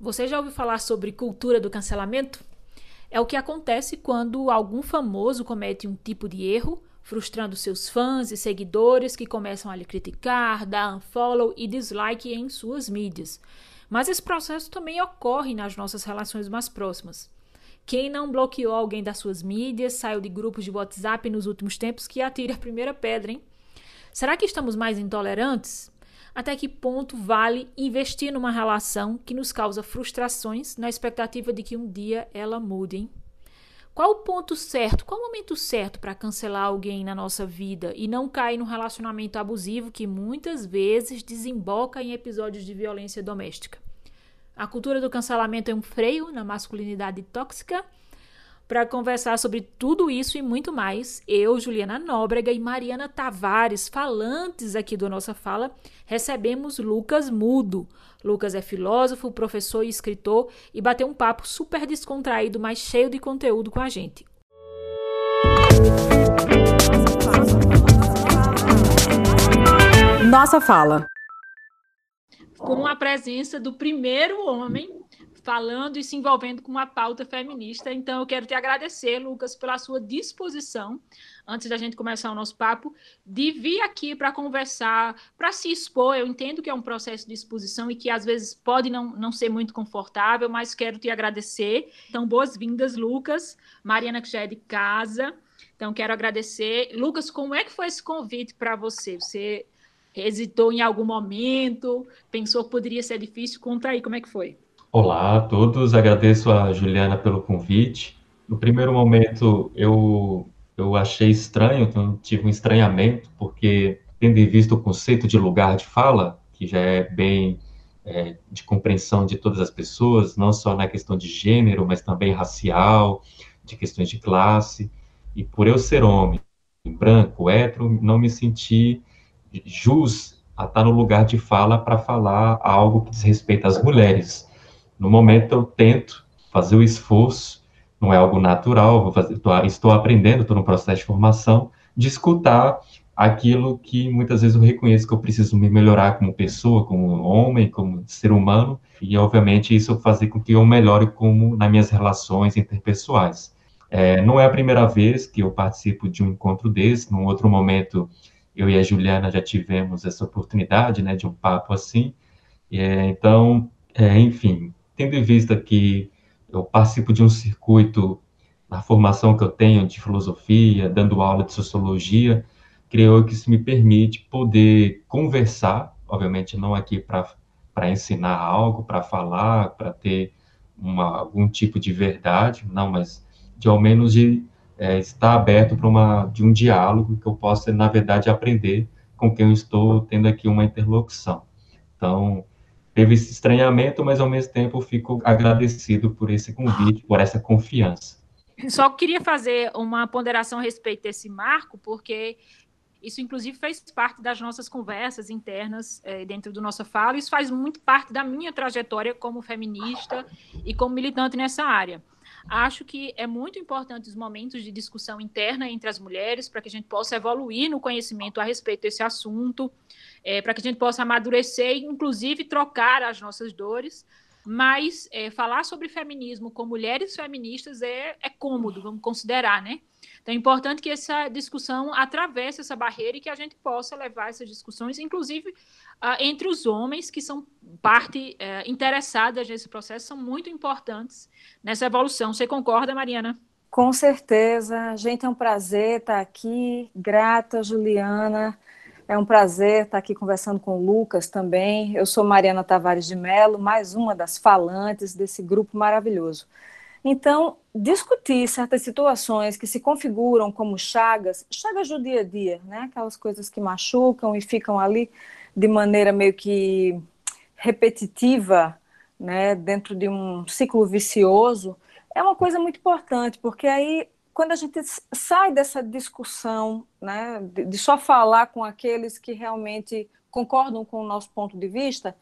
Você já ouviu falar sobre cultura do cancelamento? É o que acontece quando algum famoso comete um tipo de erro, frustrando seus fãs e seguidores que começam a lhe criticar, dar unfollow e dislike em suas mídias. Mas esse processo também ocorre nas nossas relações mais próximas. Quem não bloqueou alguém das suas mídias, saiu de grupos de WhatsApp nos últimos tempos, que atire a primeira pedra, hein? Será que estamos mais intolerantes? Até que ponto vale investir numa relação que nos causa frustrações na expectativa de que um dia ela mude. Hein? Qual o ponto certo, qual o momento certo para cancelar alguém na nossa vida e não cair num relacionamento abusivo que muitas vezes desemboca em episódios de violência doméstica? A cultura do cancelamento é um freio na masculinidade tóxica? Para conversar sobre tudo isso e muito mais, eu, Juliana Nóbrega e Mariana Tavares, falantes aqui do Nossa Fala, recebemos Lucas Mudo. Lucas é filósofo, professor e escritor e bateu um papo super descontraído, mas cheio de conteúdo com a gente. Nossa Fala. Com a presença do primeiro homem falando e se envolvendo com uma pauta feminista. Então, eu quero te agradecer, Lucas, pela sua disposição, antes da gente começar o nosso papo, de vir aqui para conversar, para se expor. Eu entendo que é um processo de exposição e que às vezes pode não, não ser muito confortável, mas quero te agradecer. Então, boas-vindas, Lucas. Mariana, que já é de casa. Então, quero agradecer. Lucas, como é que foi esse convite para você? Você hesitou em algum momento? Pensou que poderia ser difícil? Conta aí como é que foi. Olá a todos, agradeço a Juliana pelo convite. No primeiro momento eu, eu achei estranho, então tive um estranhamento, porque tendo em vista o conceito de lugar de fala, que já é bem é, de compreensão de todas as pessoas, não só na questão de gênero, mas também racial, de questões de classe, e por eu ser homem, branco, hétero, não me senti jus a estar no lugar de fala para falar algo que diz respeito às mulheres no momento eu tento fazer o esforço, não é algo natural, fazer, tô, estou aprendendo, estou no processo de formação, de escutar aquilo que muitas vezes eu reconheço que eu preciso me melhorar como pessoa, como homem, como ser humano, e obviamente isso fazer com que eu melhore como nas minhas relações interpessoais. É, não é a primeira vez que eu participo de um encontro desse, num outro momento eu e a Juliana já tivemos essa oportunidade, né, de um papo assim, é, então, é, enfim, tendo em vista que eu participo de um circuito na formação que eu tenho de filosofia, dando aula de sociologia, creio que isso me permite poder conversar, obviamente não aqui para ensinar algo, para falar, para ter uma, algum tipo de verdade, não, mas de ao menos de é, estar aberto para uma de um diálogo que eu possa, na verdade, aprender com quem eu estou tendo aqui uma interlocução. Então, teve esse estranhamento, mas ao mesmo tempo fico agradecido por esse convite, por essa confiança. Só queria fazer uma ponderação a respeito desse marco, porque isso, inclusive, fez parte das nossas conversas internas é, dentro do nossa fala. Isso faz muito parte da minha trajetória como feminista e como militante nessa área. Acho que é muito importante os momentos de discussão interna entre as mulheres para que a gente possa evoluir no conhecimento a respeito desse assunto, é, para que a gente possa amadurecer e, inclusive, trocar as nossas dores. Mas é, falar sobre feminismo com mulheres feministas é, é cômodo, vamos considerar, né? Então é importante que essa discussão atravesse essa barreira e que a gente possa levar essas discussões, inclusive uh, entre os homens que são parte uh, interessada nesse processo, são muito importantes nessa evolução. Você concorda, Mariana? Com certeza. Gente, é um prazer estar aqui. Grata, Juliana. É um prazer estar aqui conversando com o Lucas também. Eu sou Mariana Tavares de Mello, mais uma das falantes desse grupo maravilhoso. Então, discutir certas situações que se configuram como chagas, chagas do dia a dia, né? aquelas coisas que machucam e ficam ali de maneira meio que repetitiva, né? dentro de um ciclo vicioso, é uma coisa muito importante, porque aí, quando a gente sai dessa discussão, né? de, de só falar com aqueles que realmente concordam com o nosso ponto de vista,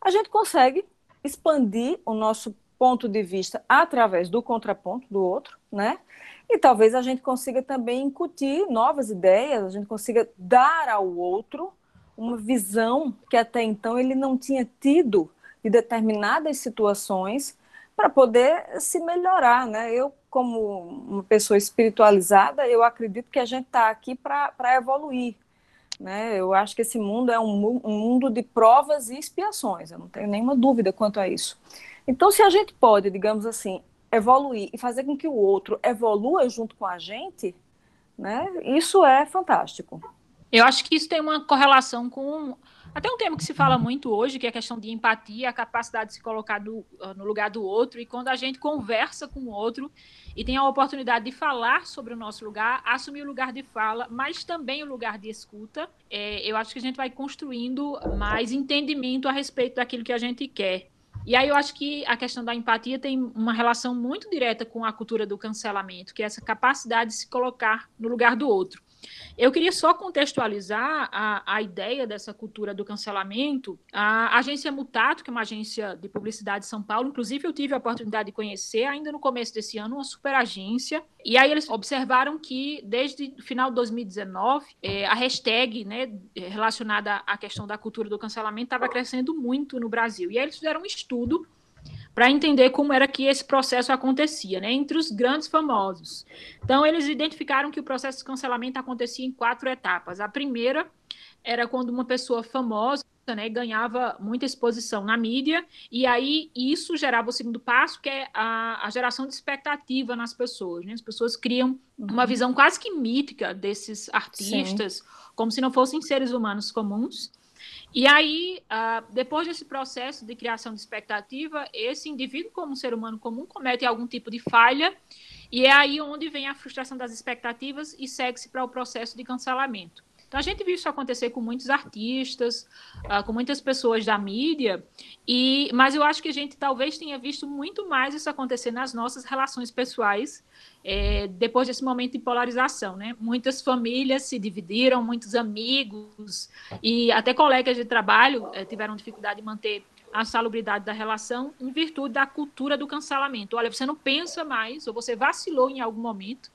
a gente consegue expandir o nosso ponto de vista através do contraponto do outro, né? E talvez a gente consiga também incutir novas ideias, a gente consiga dar ao outro uma visão que até então ele não tinha tido de determinadas situações para poder se melhorar, né? Eu, como uma pessoa espiritualizada, eu acredito que a gente está aqui para evoluir, né? Eu acho que esse mundo é um, um mundo de provas e expiações, eu não tenho nenhuma dúvida quanto a isso. Então, se a gente pode, digamos assim, evoluir e fazer com que o outro evolua junto com a gente, né? Isso é fantástico. Eu acho que isso tem uma correlação com até um tema que se fala muito hoje, que é a questão de empatia, a capacidade de se colocar do, ah, no lugar do outro, e quando a gente conversa com o outro e tem a oportunidade de falar sobre o nosso lugar, assumir o lugar de fala, mas também o lugar de escuta, é, eu acho que a gente vai construindo mais entendimento a respeito daquilo que a gente quer. E aí eu acho que a questão da empatia tem uma relação muito direta com a cultura do cancelamento, que é essa capacidade de se colocar no lugar do outro. Eu queria só contextualizar a, a ideia dessa cultura do cancelamento. A agência Mutato, que é uma agência de publicidade de São Paulo, inclusive eu tive a oportunidade de conhecer ainda no começo desse ano, uma super agência. E aí eles observaram que desde o final de 2019, é, a hashtag né, relacionada à questão da cultura do cancelamento estava crescendo muito no Brasil. E aí eles fizeram um estudo para entender como era que esse processo acontecia, né, entre os grandes famosos. Então, eles identificaram que o processo de cancelamento acontecia em quatro etapas. A primeira era quando uma pessoa famosa né, ganhava muita exposição na mídia, e aí isso gerava o segundo passo, que é a, a geração de expectativa nas pessoas. Né? As pessoas criam uma uhum. visão quase que mítica desses artistas, Sim. como se não fossem seres humanos comuns, e aí, uh, depois desse processo de criação de expectativa, esse indivíduo, como ser humano comum, comete algum tipo de falha, e é aí onde vem a frustração das expectativas e segue-se para o processo de cancelamento. Então, a gente viu isso acontecer com muitos artistas, uh, com muitas pessoas da mídia, e, mas eu acho que a gente talvez tenha visto muito mais isso acontecer nas nossas relações pessoais, é, depois desse momento de polarização, né? Muitas famílias se dividiram, muitos amigos e até colegas de trabalho é, tiveram dificuldade de manter a salubridade da relação em virtude da cultura do cancelamento. Olha, você não pensa mais, ou você vacilou em algum momento,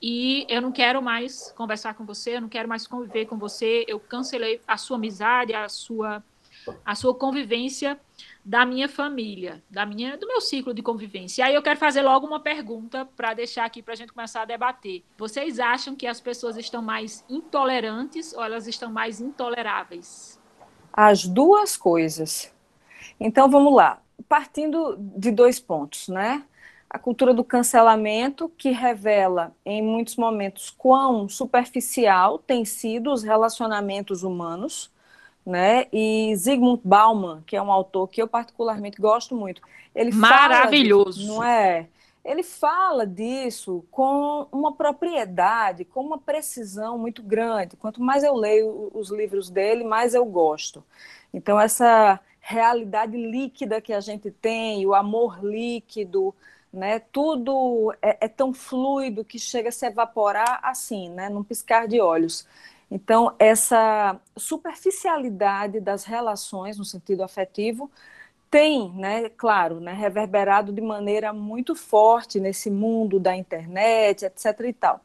e eu não quero mais conversar com você, eu não quero mais conviver com você, eu cancelei a sua amizade, a sua, a sua convivência da minha família, da minha, do meu ciclo de convivência. E aí eu quero fazer logo uma pergunta para deixar aqui para a gente começar a debater. Vocês acham que as pessoas estão mais intolerantes ou elas estão mais intoleráveis? As duas coisas. Então vamos lá. Partindo de dois pontos, né? A cultura do cancelamento, que revela em muitos momentos quão superficial têm sido os relacionamentos humanos né? E Zygmunt Bauman, que é um autor que eu particularmente gosto muito, ele maravilhoso, disso, não é? Ele fala disso com uma propriedade, com uma precisão muito grande. Quanto mais eu leio os livros dele, mais eu gosto. Então essa realidade líquida que a gente tem, o amor líquido, né? Tudo é, é tão fluido que chega a se evaporar assim, né? Num piscar de olhos. Então, essa superficialidade das relações, no sentido afetivo, tem, né, claro, né, reverberado de maneira muito forte nesse mundo da internet, etc. e tal.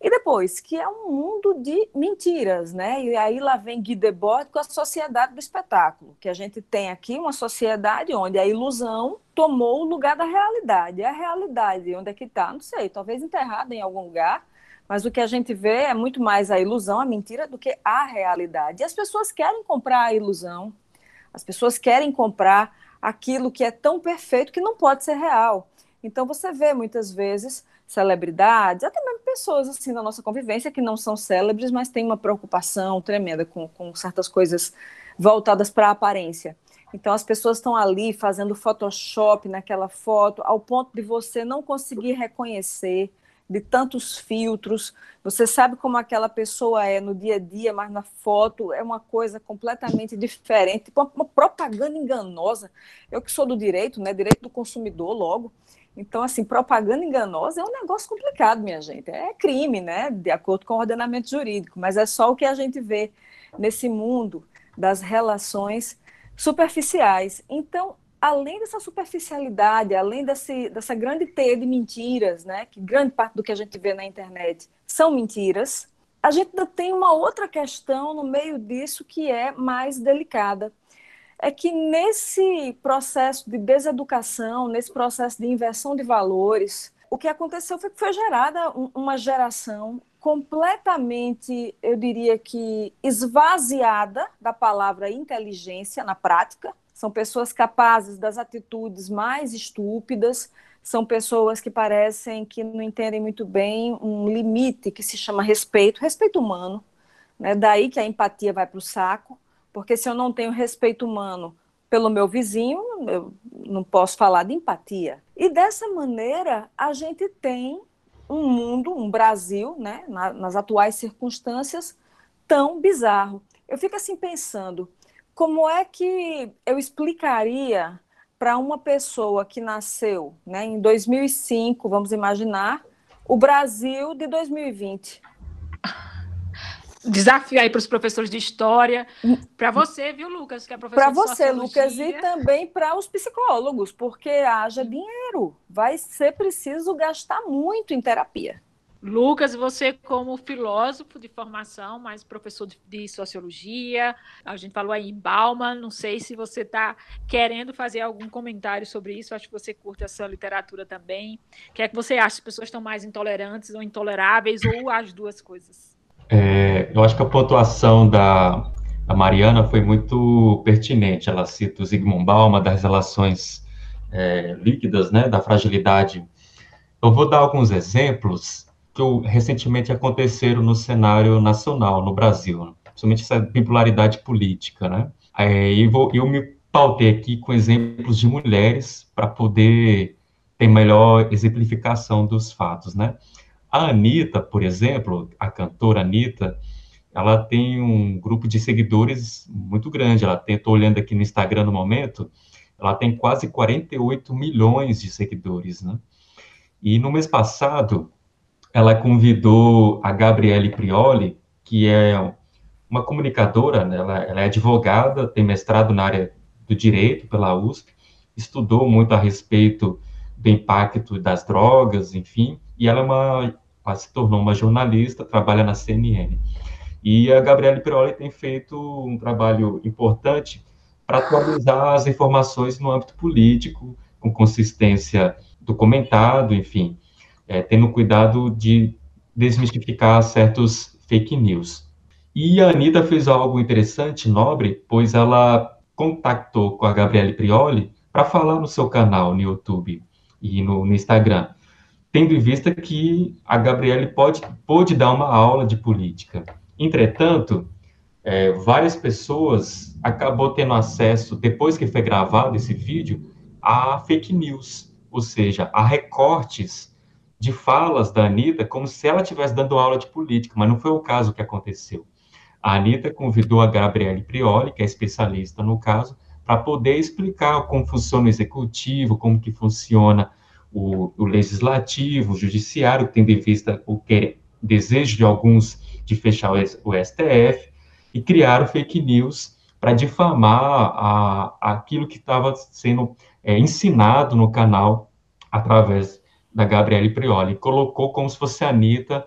E depois, que é um mundo de mentiras, né? E aí lá vem Guy Debord com a sociedade do espetáculo, que a gente tem aqui uma sociedade onde a ilusão tomou o lugar da realidade. E a realidade, onde é que está? Não sei, talvez enterrada em algum lugar, mas o que a gente vê é muito mais a ilusão, a mentira, do que a realidade. E as pessoas querem comprar a ilusão, as pessoas querem comprar aquilo que é tão perfeito que não pode ser real. Então você vê muitas vezes celebridades, até mesmo pessoas assim na nossa convivência que não são célebres, mas têm uma preocupação tremenda com, com certas coisas voltadas para a aparência. Então as pessoas estão ali fazendo Photoshop naquela foto, ao ponto de você não conseguir reconhecer de tantos filtros. Você sabe como aquela pessoa é no dia a dia, mas na foto é uma coisa completamente diferente, uma, uma propaganda enganosa. Eu que sou do direito, né, direito do consumidor logo. Então, assim, propaganda enganosa é um negócio complicado, minha gente. É crime, né, de acordo com o ordenamento jurídico, mas é só o que a gente vê nesse mundo das relações superficiais. Então, além dessa superficialidade, além desse, dessa grande teia de mentiras, né, que grande parte do que a gente vê na internet são mentiras, a gente ainda tem uma outra questão no meio disso que é mais delicada. é que nesse processo de deseducação, nesse processo de inversão de valores, o que aconteceu foi que foi gerada uma geração completamente, eu diria que esvaziada da palavra inteligência na prática. São pessoas capazes das atitudes mais estúpidas, são pessoas que parecem que não entendem muito bem um limite que se chama respeito, respeito humano. Né? Daí que a empatia vai para o saco, porque se eu não tenho respeito humano pelo meu vizinho, eu não posso falar de empatia. E dessa maneira, a gente tem um mundo, um Brasil, né, nas atuais circunstâncias, tão bizarro. Eu fico assim pensando, como é que eu explicaria para uma pessoa que nasceu né, em 2005, vamos imaginar, o Brasil de 2020? desafio aí para os professores de história, para você, viu, Lucas, que é professor Para você, Lucas, e também para os psicólogos, porque haja dinheiro, vai ser preciso gastar muito em terapia. Lucas, você como filósofo de formação, mas professor de, sociologia, a gente falou aí em Bauman, não sei se você está querendo fazer algum comentário sobre isso, acho que você curte essa literatura também. O que é que você acha? As pessoas estão mais intolerantes ou intoleráveis, ou as duas coisas? É, eu acho que a pontuação da, da, Mariana foi muito pertinente. Ela cita o Zygmunt Bauman das relações é, líquidas, né, da fragilidade. Eu vou dar alguns exemplos que recentemente aconteceram no cenário nacional, no Brasil, principalmente essa bipolaridade política, né? É, e vou, eu me pautei aqui com exemplos de mulheres para poder ter melhor exemplificação dos fatos, né? A Anitta, por exemplo, a cantora Anitta, ela tem um grupo de seguidores muito grande. Ela tem, estou olhando aqui no Instagram no momento, ela tem quase 48 milhões de seguidores, né? E no mês passado, ela convidou a Gabriele Prioli, que é uma comunicadora, né? ela, ela é advogada, tem mestrado na área do direito pela USP, estudou muito a respeito do impacto das drogas, enfim, e ela é uma, ela se tornou uma jornalista, trabalha na CNN. E a Gabriele Piroli tem feito um trabalho importante para atualizar as informações no âmbito político, com consistência documentado, enfim, é, tendo cuidado de desmistificar certos fake news. E a Anitta fez algo interessante, nobre, pois ela contactou com a Gabriele Prioli para falar no seu canal no YouTube e no, no Instagram, tendo em vista que a Gabriele pode, pode dar uma aula de política. Entretanto, é, várias pessoas acabou tendo acesso, depois que foi gravado esse vídeo, a fake news, ou seja, a recortes de falas da Anitta como se ela estivesse dando aula de política, mas não foi o caso que aconteceu. A Anitta convidou a Gabriele Prioli, que é especialista no caso, para poder explicar como funciona o executivo, como que funciona o, o legislativo, o judiciário, tendo em vista o que é desejo de alguns de fechar o, STF, e criaram fake news para difamar a, aquilo que estava sendo é, ensinado no canal através da Gabriele Prioli. Colocou como se fosse a Anitta,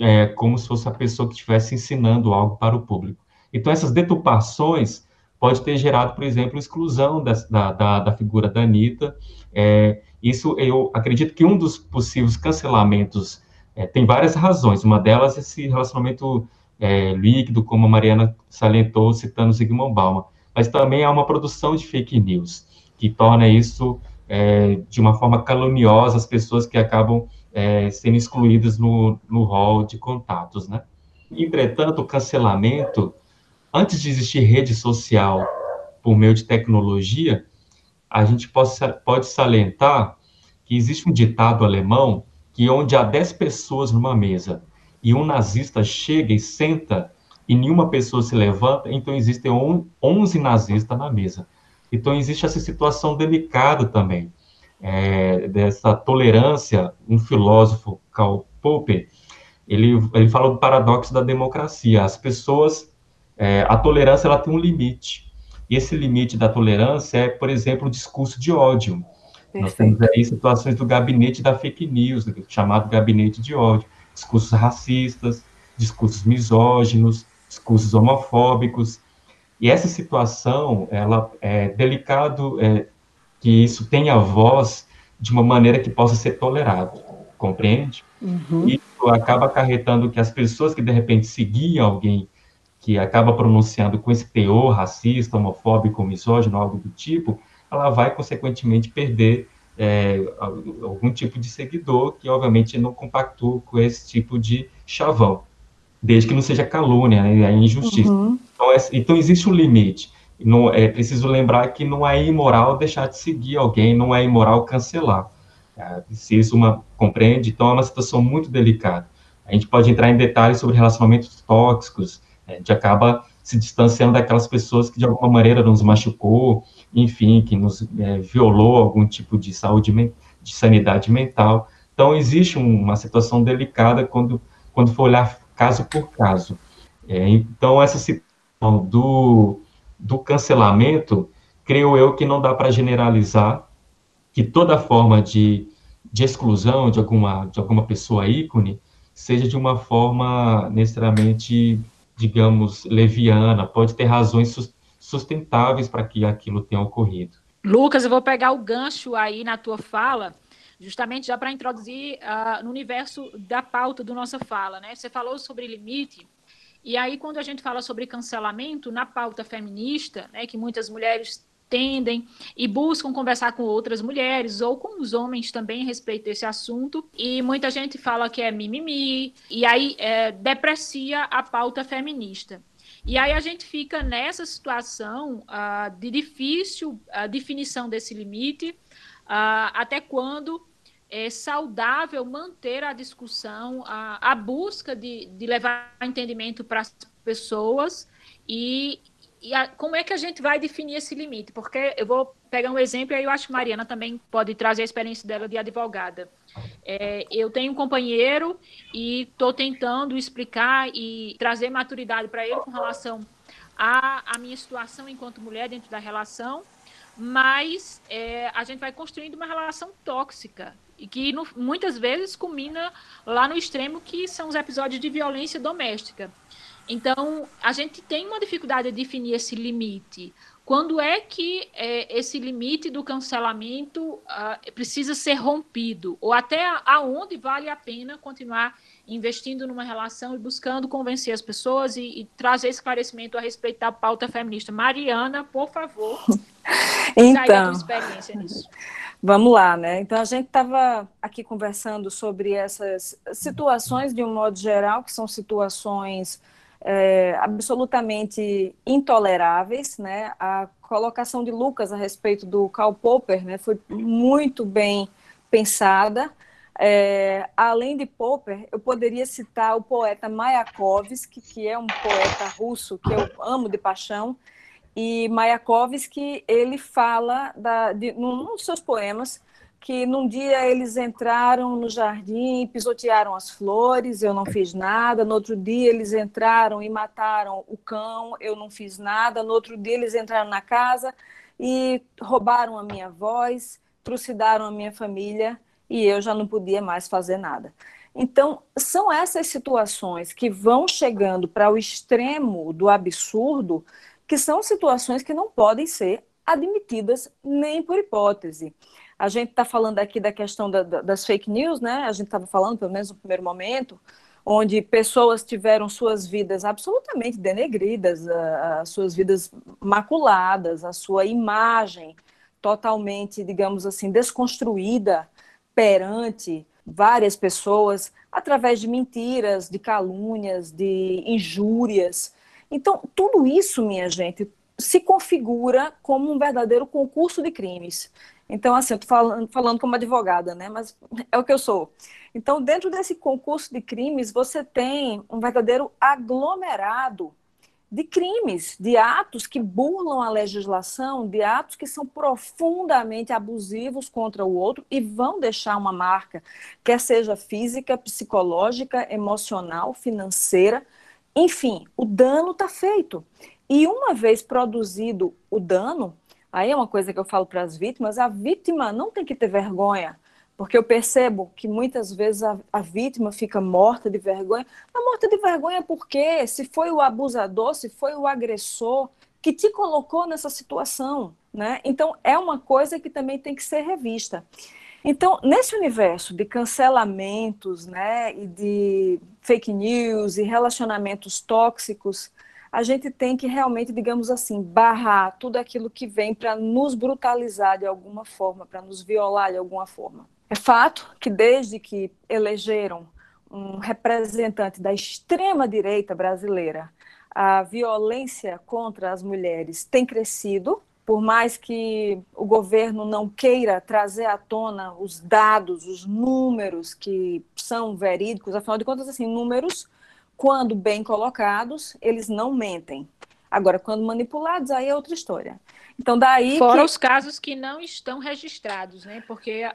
é, como se fosse a pessoa que estivesse ensinando algo para o público. Então, essas deturpações pode ter gerado, por exemplo, exclusão da, da, da figura da Anitta. É, isso, eu acredito que um dos possíveis cancelamentos é, tem várias razões. Uma delas é esse relacionamento é, líquido, como a Mariana salientou, citando Zygmunt Bauman. Mas também há uma produção de fake news, que torna isso é, de uma forma caluniosa as pessoas que acabam é, sendo excluídas no, no hall de contatos, né? Entretanto, o cancelamento antes de existir rede social por meio de tecnologia, a gente pode, pode salientar que existe um ditado alemão que onde há 10 pessoas numa mesa e um nazista chega e senta e nenhuma pessoa se levanta, então existem 11 nazistas na mesa. Então existe essa situação delicada também, é, dessa tolerância. Um filósofo, Karl Popper, ele, ele fala do paradoxo da democracia. As pessoas é, a tolerância ela tem um limite. E esse limite da tolerância é, por exemplo, o discurso de ódio. Perfeito. Nós temos aí situações do gabinete da fake news, chamado gabinete de ódio, discursos racistas, discursos misóginos, discursos homofóbicos. E essa situação, ela é delicado é, que isso tenha voz de uma maneira que possa ser tolerado, compreende? Uhum. Isso acaba acarretando que as pessoas que de repente seguiam alguém que acaba pronunciando com esse teor racista, homofóbico, misógino, algo do tipo, ela vai consequentemente perder é, algum tipo de seguidor que obviamente não compactua com esse tipo de chavão, desde que não seja calúnia, né, é injustiça. Uhum. Então, é, então existe um limite. Não, é preciso lembrar que não é imoral deixar de seguir alguém, não é imoral cancelar. É, isso uma compreende. Então é uma situação muito delicada. A gente pode entrar em detalhes sobre relacionamentos tóxicos. A gente acaba se distanciando daquelas pessoas que de alguma maneira nos machucou, enfim, que nos é, violou algum tipo de saúde, de sanidade mental. Então existe uma situação delicada quando quando for olhar caso por caso. É, então essa situação do do cancelamento, creio eu que não dá para generalizar que toda forma de, de exclusão de alguma, de alguma pessoa ícone seja de uma forma necessariamente, digamos, leviana, pode ter razões sustentáveis para que aquilo tenha ocorrido. Lucas, eu vou pegar o gancho aí na tua fala, justamente já para introduzir uh, no universo da pauta do nossa fala, né? Você falou sobre limite, e aí, quando a gente fala sobre cancelamento, na pauta feminista, né, que muitas mulheres tendem e buscam conversar com outras mulheres ou com os homens também a respeito desse assunto. E muita gente fala que é mimimi, e aí é, deprecia a pauta feminista. E aí a gente fica nessa situação uh, de difícil uh, definição desse limite, uh, até quando é saudável manter a discussão, a, a busca de, de levar entendimento para as pessoas e, e a, como é que a gente vai definir esse limite? Porque eu vou pegar um exemplo e aí eu acho que Mariana também pode trazer a experiência dela de advogada. É, eu tenho um companheiro e estou tentando explicar e trazer maturidade para ele com relação à, à minha situação enquanto mulher dentro da relação, mas é, a gente vai construindo uma relação tóxica e que no, muitas vezes culmina lá no extremo que são os episódios de violência doméstica. Então, a gente tem uma dificuldade de definir esse limite. Quando é que é, esse limite do cancelamento uh, precisa ser rompido? Ou até aonde vale a pena continuar investindo numa relação e buscando convencer as pessoas e, e trazer esclarecimento a respeito da pauta feminista? Mariana, por favor, então, experiência nisso. Vamos lá, né? Então a gente estava aqui conversando sobre essas situações de um modo geral, que são situações é, absolutamente intoleráveis, né? A colocação de Lucas a respeito do Karl Popper, né, foi muito bem pensada. É, além de Popper, eu poderia citar o poeta Mayakovsky, que é um poeta russo que eu amo de paixão, e Mayakovsky, ele fala da, de, num dos seus poemas que num dia eles entraram no jardim, pisotearam as flores, eu não fiz nada. No outro dia eles entraram e mataram o cão, eu não fiz nada. No outro dia eles entraram na casa e roubaram a minha voz, trucidaram a minha família e eu já não podia mais fazer nada. Então, são essas situações que vão chegando para o extremo do absurdo que são situações que não podem ser admitidas nem por hipótese. A gente está falando aqui da questão da, da, das fake news, né? A gente estava falando, pelo menos no primeiro momento, onde pessoas tiveram suas vidas absolutamente denegridas, as suas vidas maculadas, a sua imagem totalmente, digamos assim, desconstruída perante várias pessoas através de mentiras, de calúnias, de injúrias. Então, tudo isso, minha gente, se configura como um verdadeiro concurso de crimes. Então, assim, eu estou falando, falando como advogada, né? Mas é o que eu sou. Então, dentro desse concurso de crimes, você tem um verdadeiro aglomerado de crimes, de atos que burlam a legislação, de atos que são profundamente abusivos contra o outro e vão deixar uma marca, quer seja física, psicológica, emocional, financeira, enfim, o dano está feito. E uma vez produzido o dano, aí é uma coisa que eu falo para as vítimas: a vítima não tem que ter vergonha, porque eu percebo que muitas vezes a, a vítima fica morta de vergonha. A morta de vergonha porque se foi o abusador, se foi o agressor, que te colocou nessa situação, né? Então é uma coisa que também tem que ser revista. Então, nesse universo de cancelamentos, né, e de fake news e relacionamentos tóxicos, a gente tem que realmente, digamos assim, barrar tudo aquilo que vem para nos brutalizar de alguma forma, para nos violar de alguma forma. É fato que desde que elegeram um representante da extrema direita brasileira, a violência contra as mulheres tem crescido, por mais que o governo não queira trazer à tona os dados, os números que são verídicos, afinal de contas, assim, números, quando bem colocados, eles não mentem. Agora, quando manipulados, aí é outra história. Então, daí. Fora que... os casos que não estão registrados, né? Porque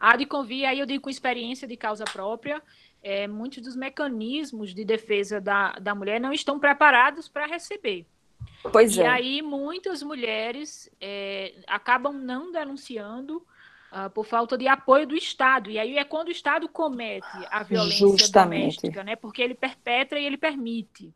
há de convir, aí eu digo com experiência de causa própria, é, muitos dos mecanismos de defesa da, da mulher não estão preparados para receber. Pois e é. aí muitas mulheres é, acabam não denunciando uh, por falta de apoio do Estado. E aí é quando o Estado comete a violência Justamente. doméstica, né? Porque ele perpetra e ele permite.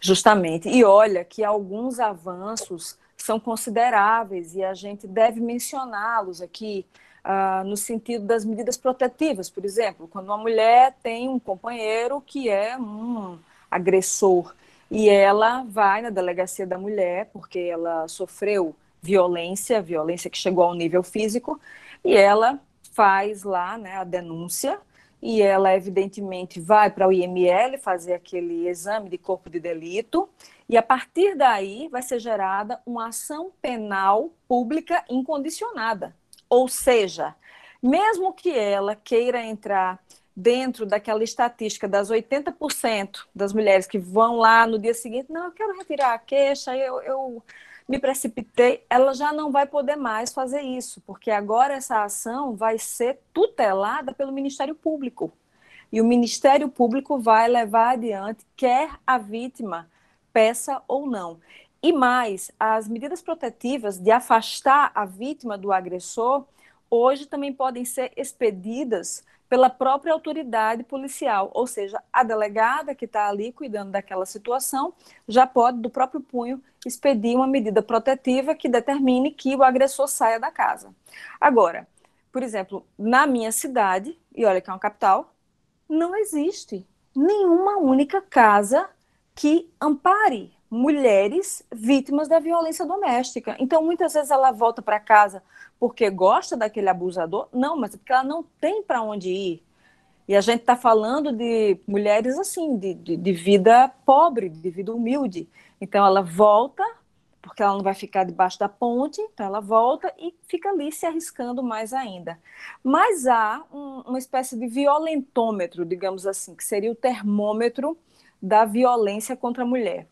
Justamente. E olha que alguns avanços são consideráveis e a gente deve mencioná-los aqui. Uh, no sentido das medidas protetivas, por exemplo, quando uma mulher tem um companheiro que é um agressor e ela vai na delegacia da mulher, porque ela sofreu violência, violência que chegou ao nível físico, e ela faz lá né, a denúncia, e ela, evidentemente, vai para o IML fazer aquele exame de corpo de delito, e a partir daí vai ser gerada uma ação penal pública incondicionada. Ou seja, mesmo que ela queira entrar dentro daquela estatística das 80% das mulheres que vão lá no dia seguinte, não, eu quero retirar a queixa, eu, eu me precipitei, ela já não vai poder mais fazer isso, porque agora essa ação vai ser tutelada pelo Ministério Público. E o Ministério Público vai levar adiante, quer a vítima peça ou não. E mais, as medidas protetivas de afastar a vítima do agressor hoje também podem ser expedidas pela própria autoridade policial, ou seja, a delegada que está ali cuidando daquela situação já pode, do próprio punho, expedir uma medida protetiva que determine que o agressor saia da casa. Agora, por exemplo, na minha cidade, e olha que é uma capital, não existe nenhuma única casa que ampare mulheres vítimas da violência doméstica. Então, muitas vezes ela volta para casa porque gosta daquele abusador? Não, mas é porque ela não tem para onde ir. E a gente está falando de mulheres assim, de, de, de, vida pobre, de vida humilde. Então ela volta, porque ela não vai ficar debaixo da ponte, então ela volta e fica ali se arriscando mais ainda. Mas há um, uma espécie de violentômetro, digamos assim, que seria o termômetro da violência contra a mulher.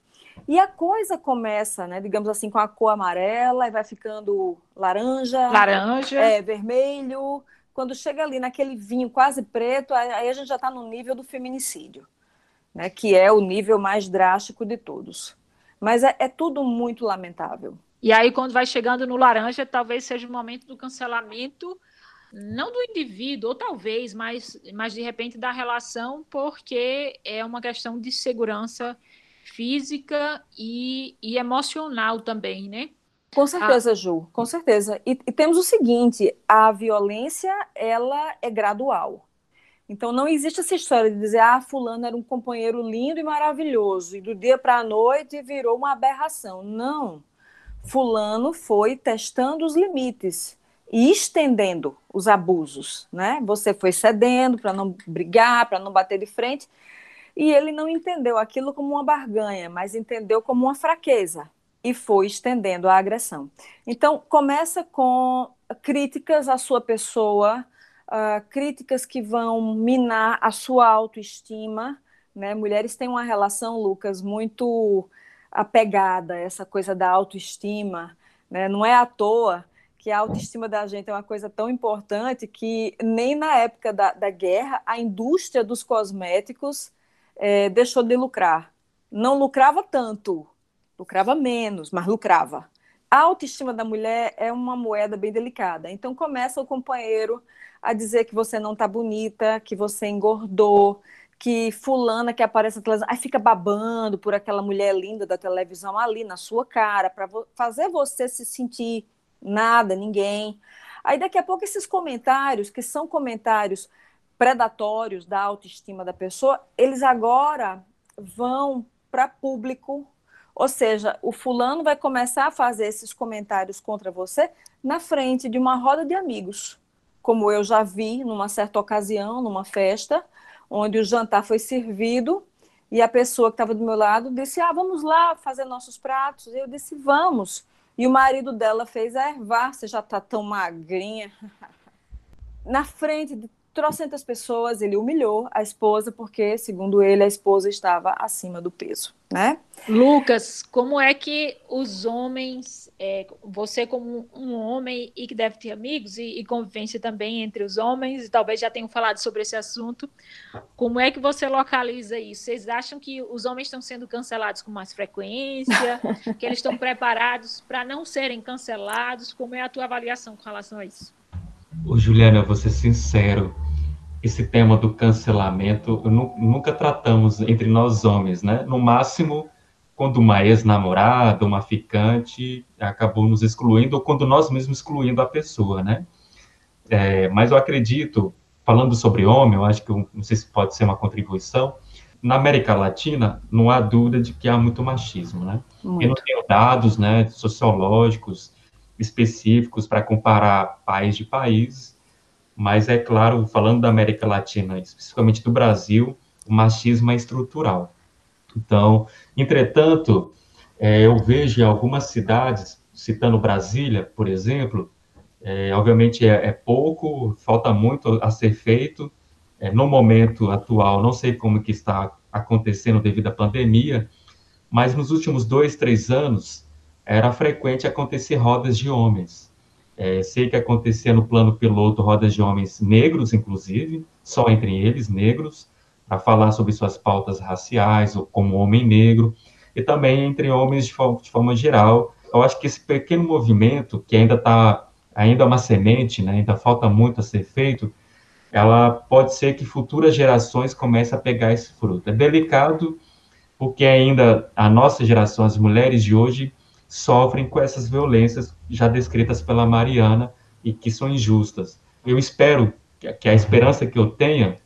E a coisa começa, né, digamos assim, com a cor amarela e vai ficando laranja, laranja, é, vermelho. Quando chega ali naquele vinho quase preto, aí a gente já está no nível do feminicídio, né, que é o nível mais drástico de todos. Mas é, é tudo muito lamentável. E aí, quando vai chegando no laranja, talvez seja o momento do cancelamento, não do indivíduo, ou talvez, mas, mas de repente da relação, porque é uma questão de segurança física e, e emocional também, né? Com certeza, ah. Ju, com certeza. E, e, temos o seguinte: a violência ela é gradual. Então não existe essa história de dizer ah, fulano era um companheiro lindo e maravilhoso e do dia para a noite virou uma aberração. Não. Fulano foi testando os limites e estendendo os abusos, né? Você foi cedendo para não brigar, para não bater de frente, e ele não entendeu aquilo como uma barganha, mas entendeu como uma fraqueza e foi estendendo a agressão. Então, começa com críticas à sua pessoa, uh, críticas que vão minar a sua autoestima. Né? Mulheres têm uma relação, Lucas, muito apegada, essa coisa da autoestima. Né? Não é à toa que a autoestima da gente é uma coisa tão importante que nem na época da, da guerra a indústria dos cosméticos é, deixou de lucrar. Não lucrava tanto, lucrava menos, mas lucrava. A autoestima da mulher é uma moeda bem delicada. Então começa o companheiro a dizer que você não está bonita, que você engordou, que fulana que aparece na televisão, aí fica babando por aquela mulher linda da televisão ali na sua cara, para fazer você se sentir nada, ninguém. Aí daqui a pouco esses comentários, que são comentários predatórios da autoestima da pessoa, eles agora vão para público, ou seja, o fulano vai começar a fazer esses comentários contra você na frente de uma roda de amigos, como eu já vi numa certa ocasião, numa festa, onde o jantar foi servido e a pessoa que estava do meu lado disse: Ah, vamos lá fazer nossos pratos. E eu disse: Vamos. E o marido dela fez: Ervar, você já está tão magrinha. Na frente de trocentas pessoas, ele humilhou a esposa porque, segundo ele, a esposa estava acima do peso, né? Lucas, como é que os homens, é, você como um homem e que deve ter amigos e, e, convivência também entre os homens, e talvez já tenham falado sobre esse assunto, como é que você localiza isso? Vocês acham que os homens estão sendo cancelados com mais frequência, que eles estão preparados para não serem cancelados? Como é a tua avaliação com relação a isso? Ô, Juliana, vou ser sincero, esse tema do cancelamento nunca tratamos entre nós homens, né? No máximo, quando uma ex-namorada, uma ficante acabou nos excluindo, ou quando nós mesmos excluindo a pessoa, né? É, mas eu acredito, falando sobre homem, eu acho que não sei se pode ser uma contribuição, na América Latina não há dúvida de que há muito machismo, né? Muito. Eu não tenho dados, né, sociológicos específicos para comparar país de país, mas é claro, falando da América Latina, especificamente do Brasil, o machismo é estrutural. Então, entretanto, é, eu vejo em algumas cidades, citando Brasília, por exemplo, é, obviamente é, é, pouco, falta muito a ser feito. É, no momento atual, não sei como que está acontecendo devido à pandemia, mas nos últimos dois, três anos, era frequente acontecer rodas de homens. É, sei que acontecia no plano piloto rodas de homens negros, inclusive, só entre eles, negros, para falar sobre suas pautas raciais, ou como homem negro, e também entre homens de forma, de forma geral. Eu acho que esse pequeno movimento, que ainda está, ainda é uma semente, né, ainda falta muito a ser feito, ela pode ser que futuras gerações comecem a pegar esse fruto. É delicado, porque ainda a nossa geração, as mulheres de hoje, sofrem com essas violências já descritas pela Mariana e que são injustas. Eu espero que a esperança que eu tenha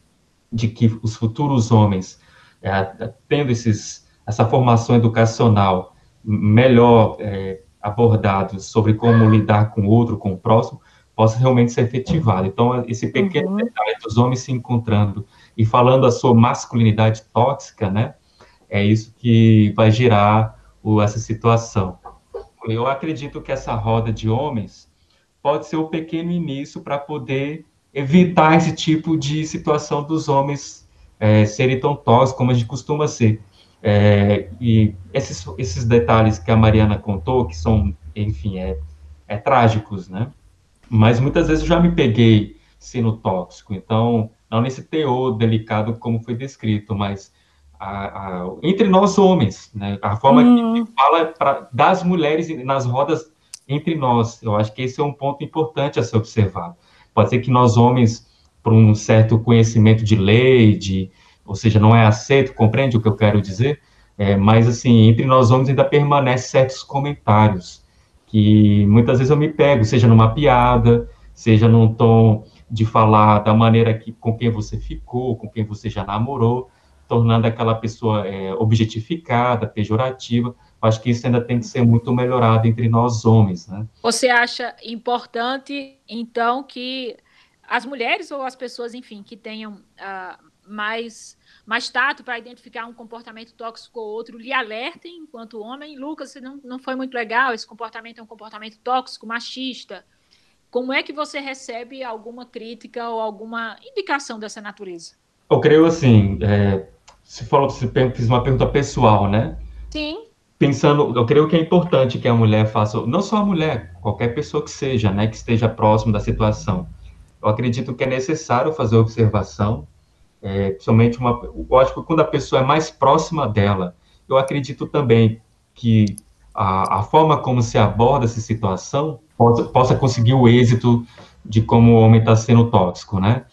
de que os futuros homens, é, tendo esses, essa formação educacional melhor é, abordados sobre como lidar com o outro, com o próximo, possa realmente ser efetivado. Então, esse pequeno uhum. detalhe dos homens se encontrando e falando a sua masculinidade tóxica, né, é isso que vai gerar o, essa situação. Eu acredito que essa roda de homens pode ser o pequeno início para poder evitar esse tipo de situação dos homens é, serem tão tóxicos como a gente costuma ser. É, e esses, esses detalhes que a Mariana contou, que são, enfim, é, é trágicos, né? Mas muitas vezes eu já me peguei sendo tóxico, então, não nesse teor delicado como foi descrito, mas a, a, entre nós homens, né? A forma hum. que fala pra, das mulheres nas rodas entre nós. Eu acho que esse é um ponto importante a ser observado. Pode ser que nós homens, por um certo conhecimento de lei, de, ou seja, não é aceito, compreende o que eu quero dizer? É, mas, assim, entre nós homens ainda permanecem certos comentários que muitas vezes eu me pego, seja numa piada, seja num tom de falar da maneira que, com quem você ficou, com quem você já namorou, tornando aquela pessoa é, objetificada, pejorativa. Acho que isso ainda tem que ser muito melhorado entre nós homens, né? Você acha importante, então, que as mulheres ou as pessoas, enfim, que tenham uh, mais mais tato para identificar um comportamento tóxico ou outro, lhe alertem enquanto homem. Lucas, não, não foi muito legal, esse comportamento é um comportamento tóxico, machista. Como é que você recebe alguma crítica ou alguma indicação dessa natureza? Eu creio assim, é, você falou, você fez uma pergunta pessoal, né? Sim. Pensando, eu creio que é importante que a mulher faça, não só a mulher, qualquer pessoa que seja, né, que esteja próximo da situação. Eu acredito que é necessário fazer observação, é, principalmente uma, lógico, quando a pessoa é mais próxima dela. Eu acredito também que a, a forma como se aborda essa situação possa, possa conseguir o êxito de como o homem está sendo tóxico, né?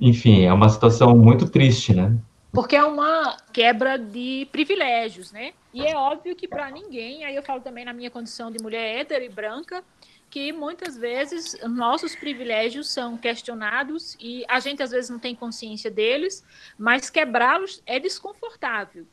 Enfim, é uma situação muito triste, né? porque é uma quebra de privilégios, né? E é óbvio que para ninguém, aí eu falo também na minha condição de mulher hétero e branca, que muitas vezes nossos privilégios são questionados e a gente às vezes não tem consciência deles, mas quebrá-los é desconfortável.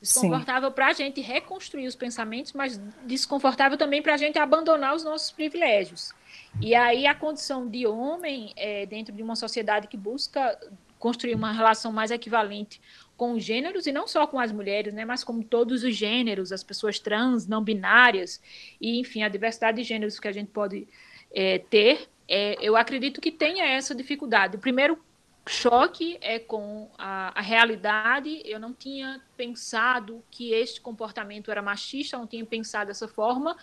Desconfortável para a gente reconstruir os pensamentos, mas desconfortável também para a gente abandonar os nossos privilégios. E aí a condição de homem é, dentro de uma sociedade que busca construir uma relação mais equivalente com os gêneros e não só com as mulheres, né, mas com todos os gêneros, as pessoas trans, não binárias e enfim a diversidade de gêneros que a gente pode é, ter. É, eu acredito que tenha essa dificuldade. O primeiro choque é com a, a, realidade. Eu não tinha pensado que este comportamento era machista, não tinha pensado dessa forma.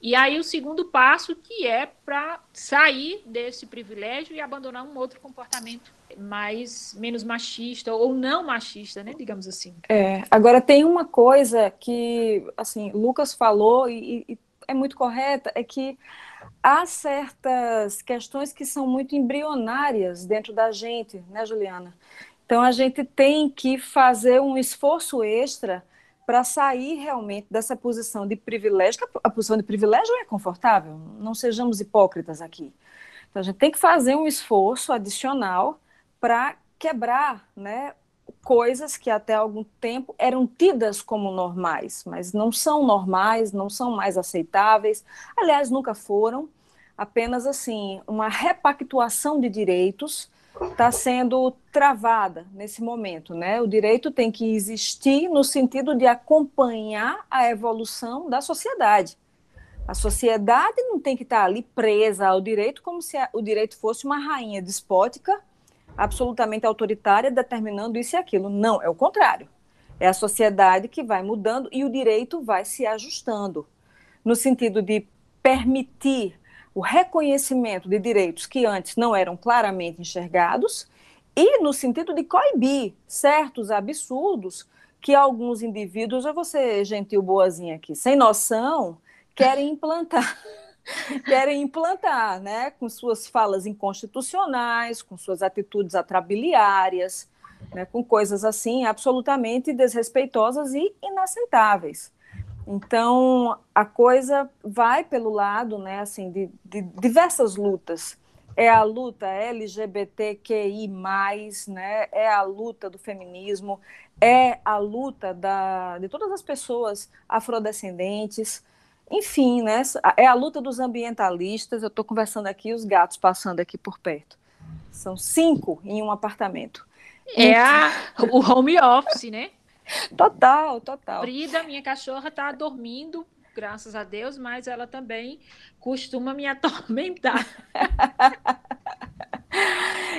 E aí o segundo passo que é para sair desse privilégio e abandonar um outro comportamento mais menos machista ou não machista, né, digamos assim. É, agora tem uma coisa que assim Lucas falou e, e é muito correta, é que há certas questões que são muito embrionárias dentro da gente, né, Juliana? Então a gente tem que fazer um esforço extra para sair realmente dessa posição de privilégio. A posição de privilégio é confortável, não sejamos hipócritas aqui. Então a gente tem que fazer um esforço adicional para quebrar, né, coisas que até algum tempo eram tidas como normais, mas não são normais, não são mais aceitáveis. Aliás, nunca foram. Apenas assim, uma repactuação de direitos está sendo travada nesse momento, né? O direito tem que existir no sentido de acompanhar a evolução da sociedade. A sociedade não tem que estar tá ali presa ao direito como se o direito fosse uma rainha despótica absolutamente autoritária determinando isso e aquilo. Não, é o contrário. É a sociedade que vai mudando e o direito vai se ajustando, no sentido de permitir o reconhecimento de direitos que antes não eram claramente enxergados e no sentido de coibir certos absurdos que alguns indivíduos, eu vou ser gentil boazinha aqui, sem noção, querem implantar. querem implantar, né, com suas falas inconstitucionais, com suas atitudes atrabiliárias, né, com coisas assim absolutamente desrespeitosas e inaceitáveis. Então, a coisa vai pelo lado, né, assim, de, de diversas lutas. É a luta LGBTQI+, né, é a luta do feminismo, é a luta da, de todas as pessoas afrodescendentes, enfim, né, é a luta dos ambientalistas. Eu estou conversando aqui, os gatos passando aqui por perto. São cinco em um apartamento. É a, o home office, né? Total, total. Frida, minha cachorra, está dormindo, graças a Deus, mas ela também costuma me atormentar.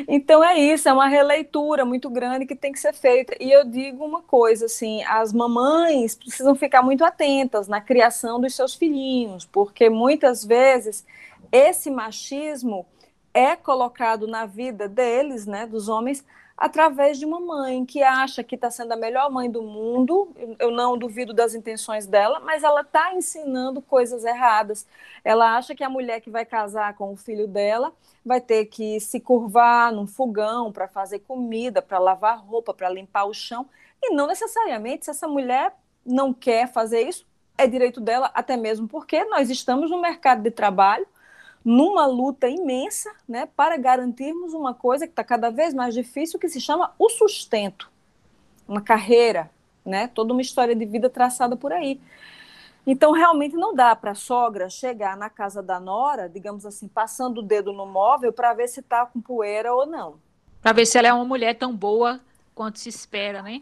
Então é isso, é uma releitura muito grande que tem que ser feita. E eu digo uma coisa, assim, as mamães precisam ficar muito atentas na criação dos seus filhinhos, porque muitas vezes esse machismo é colocado na vida deles, né, dos homens, através de uma mãe que acha que está sendo a melhor mãe do mundo. Eu não duvido das intenções dela, mas ela está ensinando coisas erradas. Ela acha que a mulher que vai casar com o filho dela vai ter que se curvar num fogão para fazer comida, para lavar roupa, para limpar o chão. E não necessariamente, se essa mulher não quer fazer isso, é direito dela, até mesmo porque nós estamos no mercado de trabalho numa luta imensa né, para garantirmos uma coisa que está cada vez mais difícil, que se chama o sustento, uma carreira, né, toda uma história de vida traçada por aí. Então, realmente não dá para a sogra chegar na casa da nora, digamos assim, passando o dedo no móvel para ver se está com poeira ou não. Para ver se ela é uma mulher tão boa quanto se espera, né?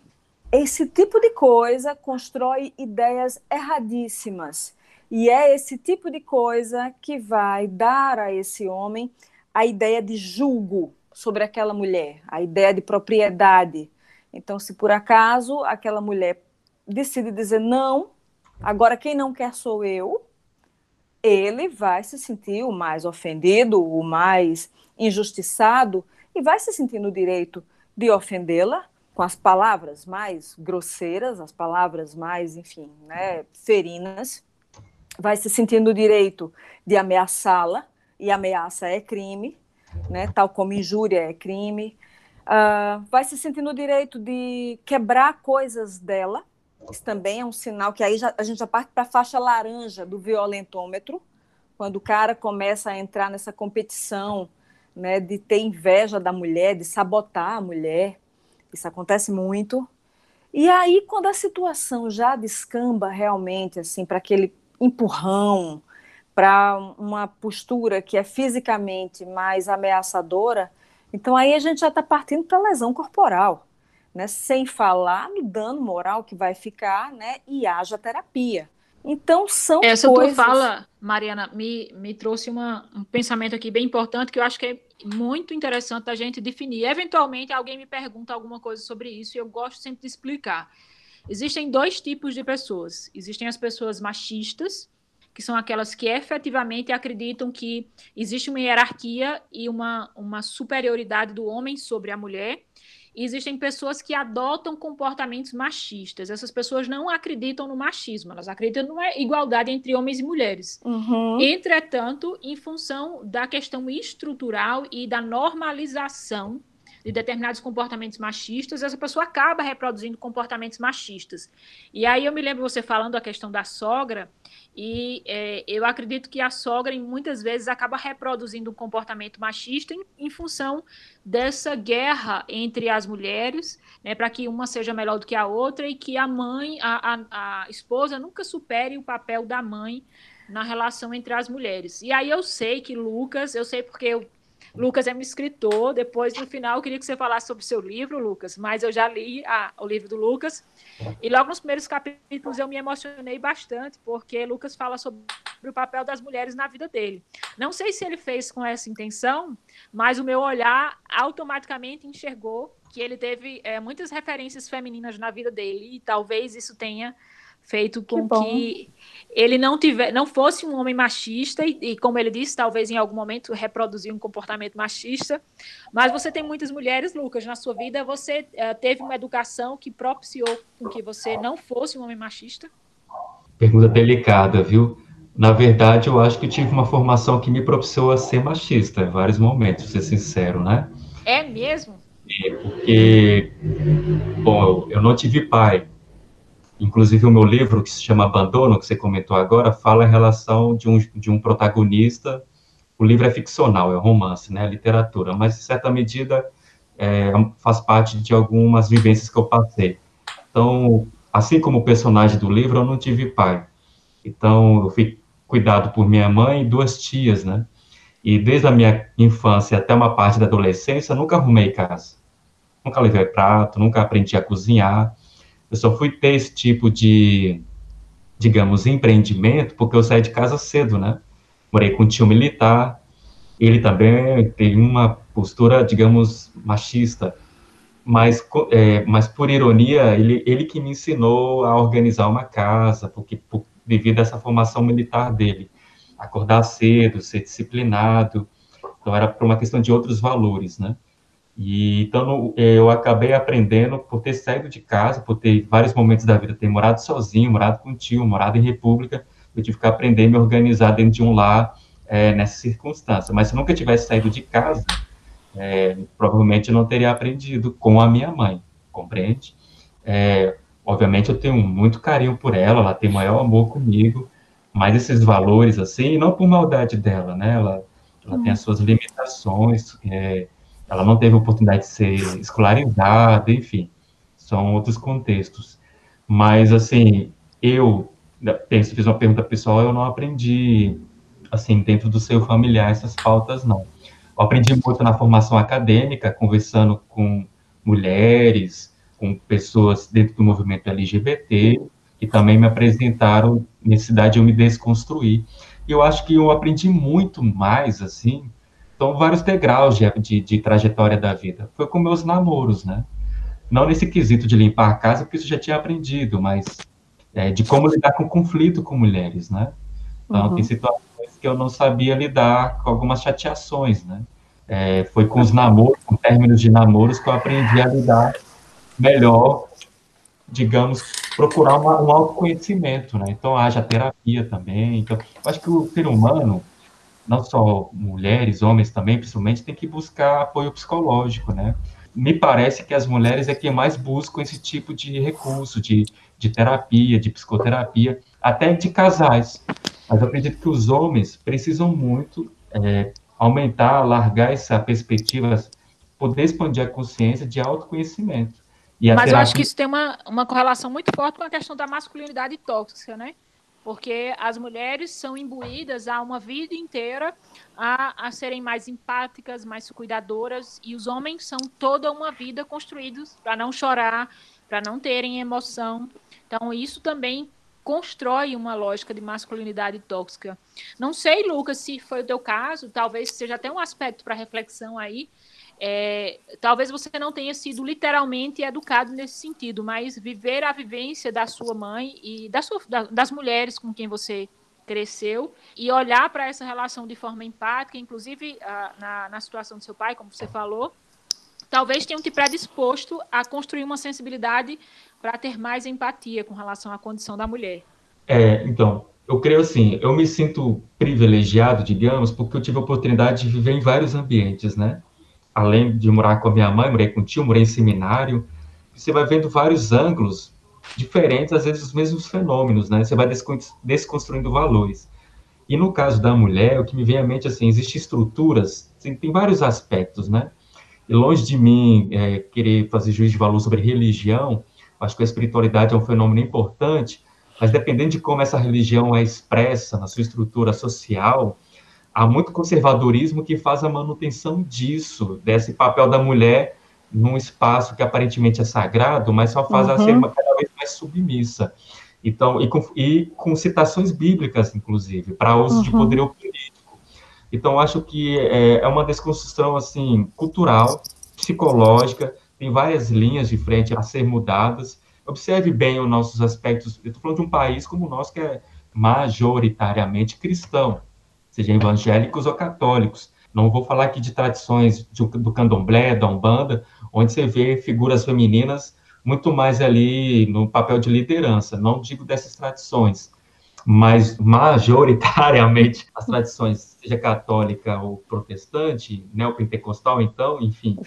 Esse tipo de coisa constrói ideias erradíssimas e é esse tipo de coisa que vai dar a esse homem a ideia de julgo sobre aquela mulher, a ideia de propriedade. Então, se por acaso aquela mulher decide dizer não, agora quem não quer sou eu, ele vai se sentir o mais ofendido, o mais injustiçado e vai se sentir no direito de ofendê-la com as palavras mais grosseiras, as palavras mais, enfim, né, ferinas vai se sentindo o direito de ameaçá-la, e ameaça é crime, né, tal como injúria é crime. uh, vai se sentir no direito de quebrar coisas dela. Isso também é um sinal que aí já, a gente já parte para a faixa laranja do violentômetro, quando o cara começa a entrar nessa competição né, de ter inveja da mulher, de sabotar a mulher. Isso acontece muito. E aí, quando a situação já descamba realmente assim para aquele empurrão, para uma postura que é fisicamente mais ameaçadora, então aí a gente já está partindo para lesão corporal, né? Sem falar no dano moral que vai ficar, né? E haja terapia. Então são Essa coisas... tua fala, Mariana, me, me trouxe uma, um pensamento aqui bem importante que eu acho que é muito interessante a gente definir. Eventualmente alguém me pergunta alguma coisa sobre isso e eu gosto sempre de explicar. Existem dois tipos de pessoas. Existem as pessoas machistas, que são aquelas que efetivamente acreditam que existe uma hierarquia e uma, uma superioridade do homem sobre a mulher. E existem pessoas que adotam comportamentos machistas. Essas pessoas não acreditam no machismo, elas acreditam numa igualdade entre homens e mulheres. Uhum. Entretanto, em função da questão estrutural e da normalização de determinados comportamentos machistas, essa pessoa acaba reproduzindo comportamentos machistas. E aí eu me lembro você falando a questão da sogra, e é, eu acredito que a sogra, muitas vezes, acaba reproduzindo um comportamento machista em, em função dessa guerra entre as mulheres, né, para que uma seja melhor do que a outra e que a mãe, a, a, a esposa, nunca supere o papel da mãe na relação entre as mulheres. E aí eu sei que Lucas, eu sei porque eu Lucas é um escritor. Depois, no final, eu queria que você falasse sobre o seu livro, Lucas, mas eu já li a, o livro do Lucas. E logo nos primeiros capítulos eu me emocionei bastante, porque Lucas fala sobre o papel das mulheres na vida dele. Não sei se ele fez com essa intenção, mas o meu olhar automaticamente enxergou que ele teve é, muitas referências femininas na vida dele, e talvez isso tenha feito com que, que, ele não tiver, não fosse um homem machista e, e, como ele disse, talvez em algum momento reproduzir um comportamento machista. Mas você tem muitas mulheres, Lucas, na sua vida. Você uh, teve uma educação que propiciou com que você não fosse um homem machista? Pergunta delicada, viu? Na verdade, eu acho que tive uma formação que me propiciou a ser machista em vários momentos, ser sincero, né? É mesmo? É, porque, bom, eu não tive pai, Inclusive, o meu livro, que se chama Abandono, que você comentou agora, fala em relação de um, de um protagonista. O livro é ficcional, é romance, né, é literatura, mas, em certa medida, é, faz parte de algumas vivências que eu passei. Então, assim como o personagem do livro, eu não tive pai. Então, eu fui cuidado por minha mãe e duas tias, né? E desde a minha infância até uma parte da adolescência, nunca arrumei casa. Nunca levei prato, nunca aprendi a cozinhar. Eu só fui ter esse tipo de, digamos, empreendimento porque eu saí de casa cedo, né? Morei com um tio militar, ele também tem uma postura, digamos, machista, mas, é, mas por ironia, ele, ele que me ensinou a organizar uma casa, porque por, devido a essa formação militar dele, acordar cedo, ser disciplinado, então era por uma questão de outros valores, né? E então eu acabei aprendendo por ter saído de casa, por ter vários momentos da vida ter morado sozinho, morado com tio, morado em república, eu tive que aprender a me organizar dentro de um lar é, nessa circunstância. Mas se eu nunca tivesse saído de casa, é, provavelmente eu não teria aprendido com a minha mãe, compreende? É, obviamente eu tenho muito carinho por ela, ela tem maior amor comigo, mas esses valores assim, não por maldade dela, né? Ela, ela hum. tem as suas limitações. É, ela não teve oportunidade de ser escolarizada, enfim, são outros contextos. Mas, assim, eu, penso, fiz uma pergunta pessoal, eu não aprendi, assim, dentro do seu familiar, essas pautas, não. Eu aprendi muito na formação acadêmica, conversando com mulheres, com pessoas dentro do movimento LGBT, que também me apresentaram necessidade de eu me desconstruir. E eu acho que eu aprendi muito mais, assim, então, vários degraus de, de, de, trajetória da vida. Foi com meus namoros, né? Não nesse quesito de limpar a casa, porque isso já tinha aprendido, mas é, de como lidar com conflito com mulheres, né? Então, uhum. tem situações que eu não sabia lidar com algumas chateações, né? É, foi com os namoros, com términos de namoros, que eu aprendi a lidar melhor, digamos, procurar uma, um autoconhecimento, né? Então, haja terapia também. Então, eu acho que o ser humano, não só mulheres, homens também, principalmente, tem que buscar apoio psicológico, né? me parece que as mulheres é quem mais buscam esse tipo de recurso, de, de terapia, de psicoterapia, até de casais. Mas eu acredito que os homens precisam muito é, aumentar, largar essa perspectiva, poder expandir a consciência de autoconhecimento. Mas terapia... eu acho que isso tem uma, uma correlação muito forte com a questão da masculinidade tóxica, né? Porque as mulheres são imbuídas há uma vida inteira a, a serem mais empáticas, mais cuidadoras, e os homens são toda uma vida construídos para não chorar, para não terem emoção. Então, isso também constrói uma lógica de masculinidade tóxica. Não sei, Lucas, se foi o teu caso, talvez seja até um aspecto para reflexão aí, é, talvez você não tenha sido literalmente educado nesse sentido, mas viver a vivência da sua mãe e da sua, da, das mulheres com quem você cresceu e olhar para essa relação de forma empática, inclusive a, na, na situação do seu pai, como você falou, talvez tenham te predisposto a construir uma sensibilidade para ter mais empatia com relação à condição da mulher. É, então, eu creio assim, eu me sinto privilegiado, digamos, porque eu tive a oportunidade de viver em vários ambientes, né? Além de morar com a minha mãe, morei com o tio, morei em seminário, você vai vendo vários ângulos diferentes, às vezes os mesmos fenômenos, né? Você vai desconstruindo valores. E no caso da mulher, o que me vem à mente, assim, existem estruturas, assim, tem vários aspectos, né? E longe de mim é, querer fazer juízo de valor sobre religião, acho que a espiritualidade é um fenômeno importante, mas dependendo de como essa religião é expressa na sua estrutura social, há muito conservadorismo que faz a manutenção disso, desse papel da mulher num espaço que aparentemente é sagrado, mas só faz uhum. ela ser uma, cada vez mais submissa. Então, e com, e com citações bíblicas, inclusive, para uso uhum. de poder político. Então, acho que é, é uma desconstrução, assim, cultural, psicológica, tem várias linhas de frente a ser mudadas. Observe bem os nossos aspectos. Eu estou falando de um país como o nosso, que é majoritariamente cristão seja evangélicos ou católicos. Não vou falar aqui de tradições de, do candomblé, da umbanda, onde você vê figuras femininas muito mais ali no papel de liderança. Não digo dessas tradições, mas majoritariamente as tradições, seja católica ou protestante, neopentecostal, então, enfim.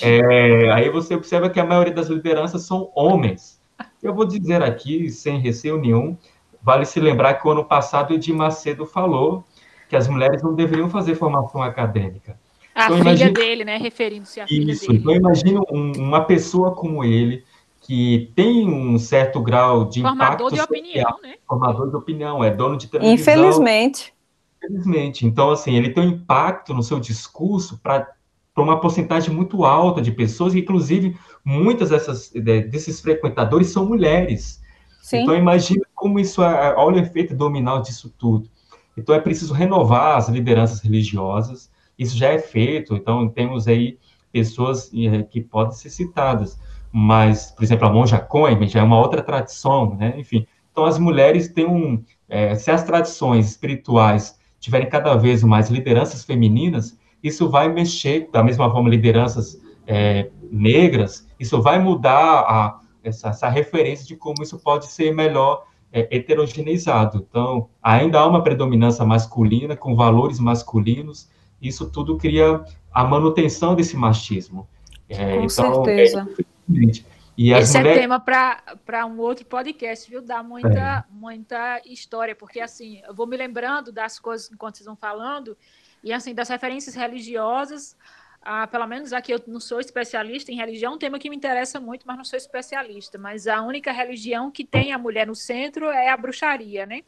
É, aí você observa que a maioria das lideranças são homens. Eu vou dizer aqui, sem receio nenhum, vale se lembrar que o ano passado Edir Macedo falou que as mulheres não deveriam fazer formação acadêmica. A então, filha imagine... dele, né? Referindo-se à filha Isso, dele. Então, imagine um, uma pessoa como ele, que tem um certo grau de Formador impacto de opinião, né? Formador de opinião, é dono de televisão. Infelizmente. Infelizmente. Então, assim, ele tem um impacto no seu discurso para uma porcentagem muito alta de pessoas, inclusive muitas dessas, desses frequentadores são mulheres. Sim. Então, imagine como isso é, olha o efeito dominal disso tudo. Então é preciso renovar as lideranças religiosas, isso já é feito, então temos aí pessoas eh, que podem ser citadas, mas, por exemplo, a monja Coime já é uma outra tradição, né? Enfim, então as mulheres têm um, é, se as tradições espirituais tiverem cada vez mais lideranças femininas, isso vai mexer, da mesma forma, lideranças é, negras, isso vai mudar a, essa, essa referência de como isso pode ser melhor é, heterogeneizado. Então, ainda há uma predominância masculina, com valores masculinos, isso tudo cria a manutenção desse machismo. É, com então, certeza. É, e Esse é mulheres... é tema para um outro podcast, viu? Dá muita, é. muita história, porque assim, eu vou me lembrando das coisas enquanto vocês vão falando, e assim, das referências religiosas ah, pelo menos aqui eu não sou especialista em religião, um tema que me interessa muito, mas não sou especialista. Mas a única religião que tem a mulher no centro é a bruxaria, né?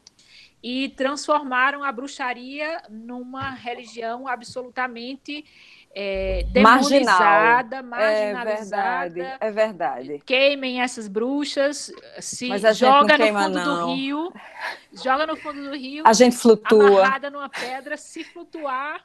E transformaram a bruxaria numa religião absolutamente é, demonizada, marginalizada. É verdade, é verdade. Queimem essas bruxas, se joga no fundo não. do rio, joga no fundo do rio. A gente flutua. Amarrada numa pedra, se flutuar,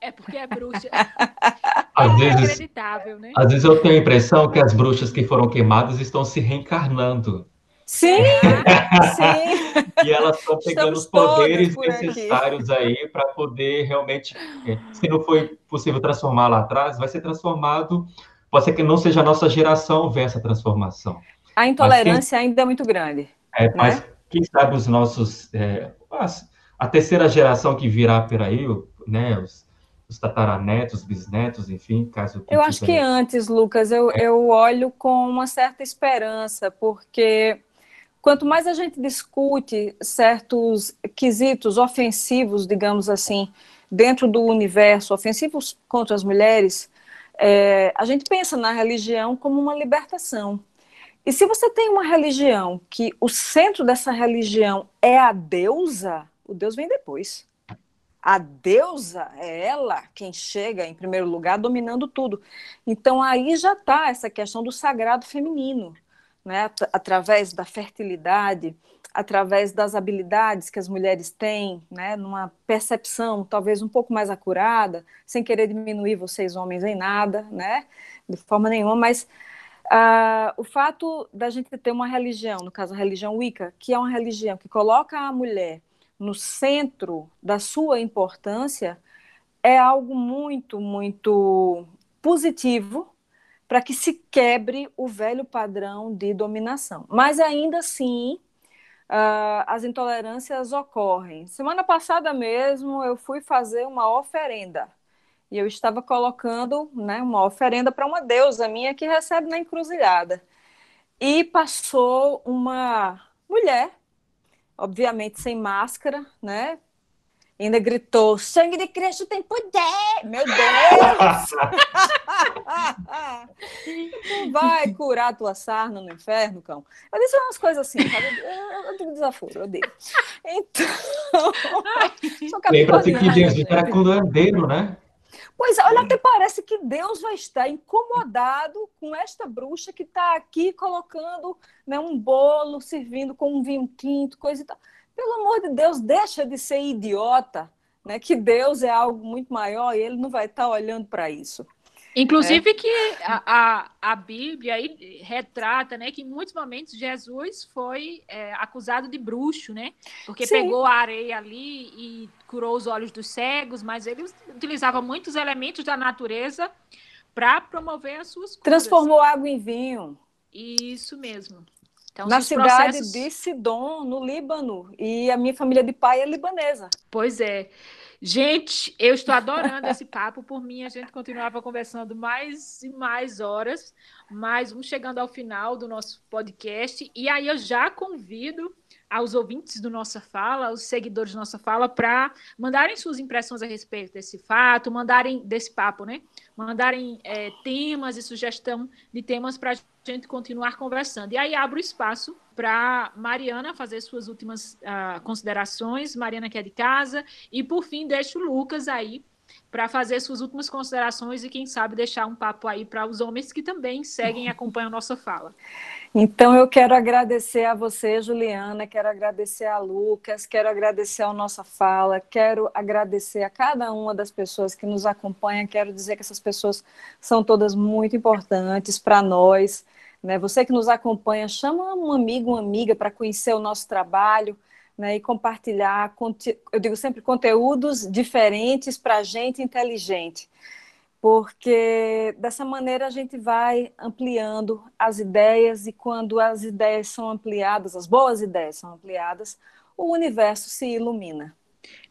é porque é bruxa. Às é vezes, acreditável, né? Às vezes eu tenho a impressão que as bruxas que foram queimadas estão se reencarnando. Sim, sim. E elas estão pegando os poderes necessários aí para poder realmente, é, se não foi possível transformar lá atrás, vai ser transformado. Pode ser que não seja a nossa geração ver essa transformação. A intolerância quem, ainda é muito grande. É, né? Mas quem sabe os nossos. É, a terceira geração que virá por aí, né, os, os tataranetos, bisnetos, enfim, caso... Eu acho que antes, Lucas, eu, é. eu olho com uma certa esperança, porque quanto mais a gente discute certos quesitos ofensivos, digamos assim, dentro do universo, ofensivos contra as mulheres, é, a gente pensa na religião como uma libertação. E se você tem uma religião que o centro dessa religião é a deusa, o Deus vem depois. A deusa é ela quem chega em primeiro lugar, dominando tudo. Então aí já está essa questão do sagrado feminino, né? através da fertilidade, através das habilidades que as mulheres têm, né? numa percepção talvez um pouco mais acurada, sem querer diminuir vocês homens em nada, né? de forma nenhuma, mas Uh, o fato da gente ter uma religião, no caso a religião Wicca, que é uma religião que coloca a mulher no centro da sua importância é algo muito, muito positivo para que se quebre o velho padrão de dominação. Mas ainda assim, uh, as intolerâncias ocorrem. Semana passada mesmo eu fui fazer uma oferenda e eu estava colocando né, uma oferenda para uma deusa minha que recebe na encruzilhada. E passou uma mulher obviamente sem máscara, né? Ainda gritou: sangue de Cristo tem poder! Meu Deus! vai curar a tua sarna no inferno, cão? Eu disse umas coisas assim, sabe? Eu, eu tenho desaforo, eu digo. Então. Lembra-se que Jesus era curandeiro, né? Pois olha, até parece que Deus vai estar incomodado com esta bruxa que está aqui colocando né, um bolo, servindo com um vinho tinto, coisa e tal. Pelo amor de Deus, deixa de ser idiota, né? Que Deus é algo muito maior e ele não vai estar olhando para isso. Inclusive é. que a, a, a, Bíblia aí retrata, né, que em muitos momentos Jesus foi é, acusado de bruxo, né? Porque Sim. pegou a areia ali e curou os olhos dos cegos, mas ele utilizava muitos elementos da natureza para promover as suas curas. Transformou água em vinho. Isso mesmo. Então, Na cidade processos... de Sidon, no Líbano, e a minha família de pai é libanesa. Pois é. Gente, eu estou adorando esse papo. Por mim, a gente continuava conversando mais e mais horas, mas vamos chegando ao final do nosso podcast. E aí eu já convido aos ouvintes do Nossa Fala, aos seguidores do Nossa Fala, para mandarem suas impressões a respeito desse fato, mandarem desse papo, né? Mandarem é, temas e sugestão de temas para a gente continuar conversando. E aí abro espaço para Mariana fazer suas últimas uh, considerações, Mariana que é de casa, e por fim deixo o Lucas aí para fazer suas últimas considerações e quem sabe deixar um papo aí para os homens que também seguem e acompanham a nossa fala. Então eu quero agradecer a você, Juliana, quero agradecer a Lucas, quero agradecer a nossa fala, quero agradecer a cada uma das pessoas que nos acompanha, quero dizer que essas pessoas são todas muito importantes para nós. Né? Você que nos acompanha, chama um amigo, uma amiga para conhecer o nosso trabalho né? e compartilhar, eu digo sempre, conteúdos diferentes para gente inteligente. Porque dessa maneira a gente vai ampliando as ideias, e quando as ideias são ampliadas, as boas ideias são ampliadas, o universo se ilumina.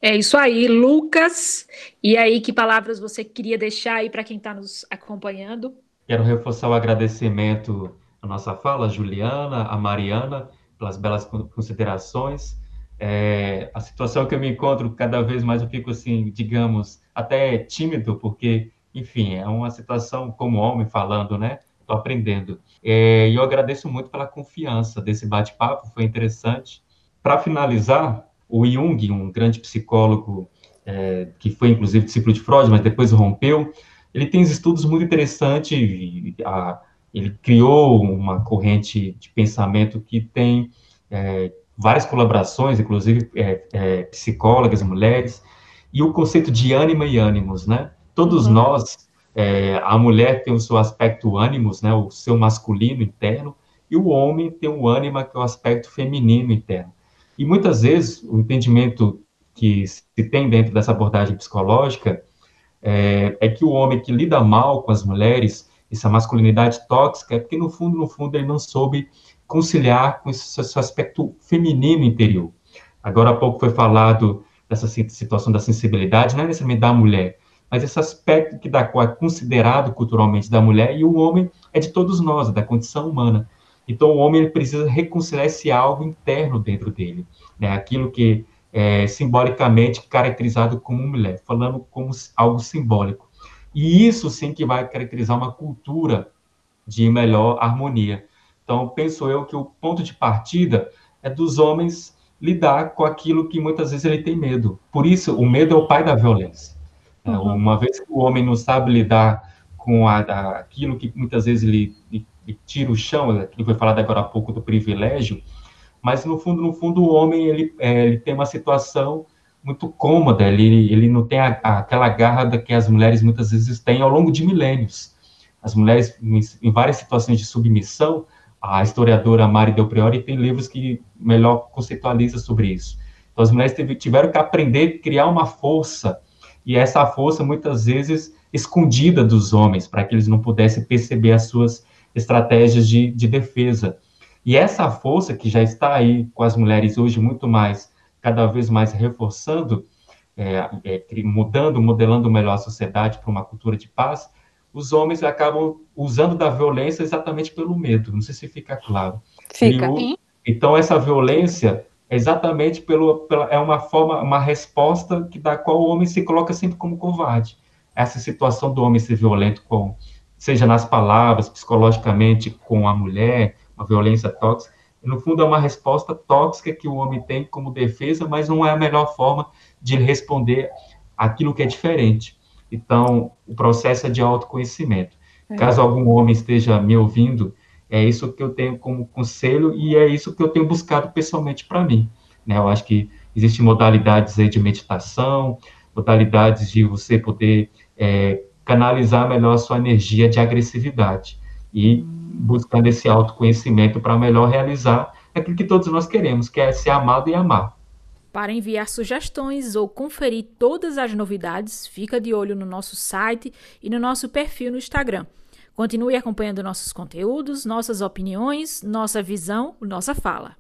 É isso aí, Lucas. E aí, que palavras você queria deixar aí para quem está nos acompanhando? Quero reforçar o agradecimento a nossa fala, a Juliana, a Mariana, pelas belas considerações. É, a situação que eu me encontro, cada vez mais eu fico assim, digamos, até tímido, porque, enfim, é uma situação como homem falando, né? Estou aprendendo. É, e eu agradeço muito pela confiança desse bate-papo, foi interessante. Para finalizar, o Jung, um grande psicólogo, é, que foi inclusive discípulo de Freud, mas depois rompeu, ele tem estudos muito interessantes, a, ele criou uma corrente de pensamento que tem é, várias colaborações, inclusive é, é, psicólogas, mulheres, e o conceito de ânima e ânimos, né? Todos uhum. nós, é, a mulher tem o seu aspecto ânimos, né? O seu masculino interno, e o homem tem o ânima, que é o aspecto feminino interno. E muitas vezes o entendimento que se tem dentro dessa abordagem psicológica é, é que o homem que lida mal com as mulheres essa masculinidade tóxica, é porque no fundo, no fundo, ele não soube conciliar com esse aspecto feminino interior. Agora há pouco foi falado dessa situação da sensibilidade, não é necessariamente da mulher, mas esse aspecto que da qual é considerado culturalmente da mulher e o homem é de todos nós, é da condição humana. Então o homem precisa reconciliar esse algo interno dentro dele, né? Aquilo que é simbolicamente caracterizado como mulher, falando como algo simbólico. E isso sim que vai caracterizar uma cultura de melhor harmonia. Então penso eu que o ponto de partida é dos homens lidar com aquilo que muitas vezes ele tem medo. Por isso, o medo é o pai da violência. É, uhum. Uma vez que o homem não sabe lidar com a, a, aquilo que muitas vezes ele, ele, ele, tira o chão, aquilo que foi falado agora há pouco do privilégio, mas no fundo, no fundo, o homem ele, é, ele tem uma situação muito cômoda, ele, ele não tem a, aquela garra que as mulheres muitas vezes têm ao longo de milênios. As mulheres, em, em várias situações de submissão, a historiadora Mari Del Priori tem livros que melhor conceitualiza sobre isso. Então, as mulheres tiveram que aprender a criar uma força, e essa força, muitas vezes, escondida dos homens, para que eles não pudessem perceber as suas estratégias de, de defesa. E essa força que já está aí com as mulheres hoje muito mais, cada vez mais reforçando, é, é, mudando, modelando melhor a sociedade para uma cultura de paz, os homens acabam usando da violência exatamente pelo medo. Não sei se fica claro. Fica. então, essa violência é exatamente pelo, pela, é uma forma, uma resposta que da qual o homem se coloca sempre como covarde. Essa situação do homem ser violento com, seja nas palavras, psicologicamente com a mulher, uma violência tóxica, no fundo é uma resposta tóxica que o homem tem como defesa, mas não é a melhor forma de responder aquilo que é diferente. Então, o processo é de autoconhecimento. É. Caso algum homem esteja me ouvindo, é isso que eu tenho como conselho e é isso que eu tenho buscado pessoalmente para mim. Né? Eu acho que existem modalidades de meditação, modalidades de você poder é, canalizar melhor a sua energia de agressividade e buscando esse autoconhecimento para melhor realizar aquilo que todos nós queremos, que é ser amado e amar. Para enviar sugestões ou conferir todas as novidades, fica de olho no nosso site e no nosso perfil no Instagram. Continue acompanhando nossos conteúdos, nossas opiniões, nossa visão, nossa fala.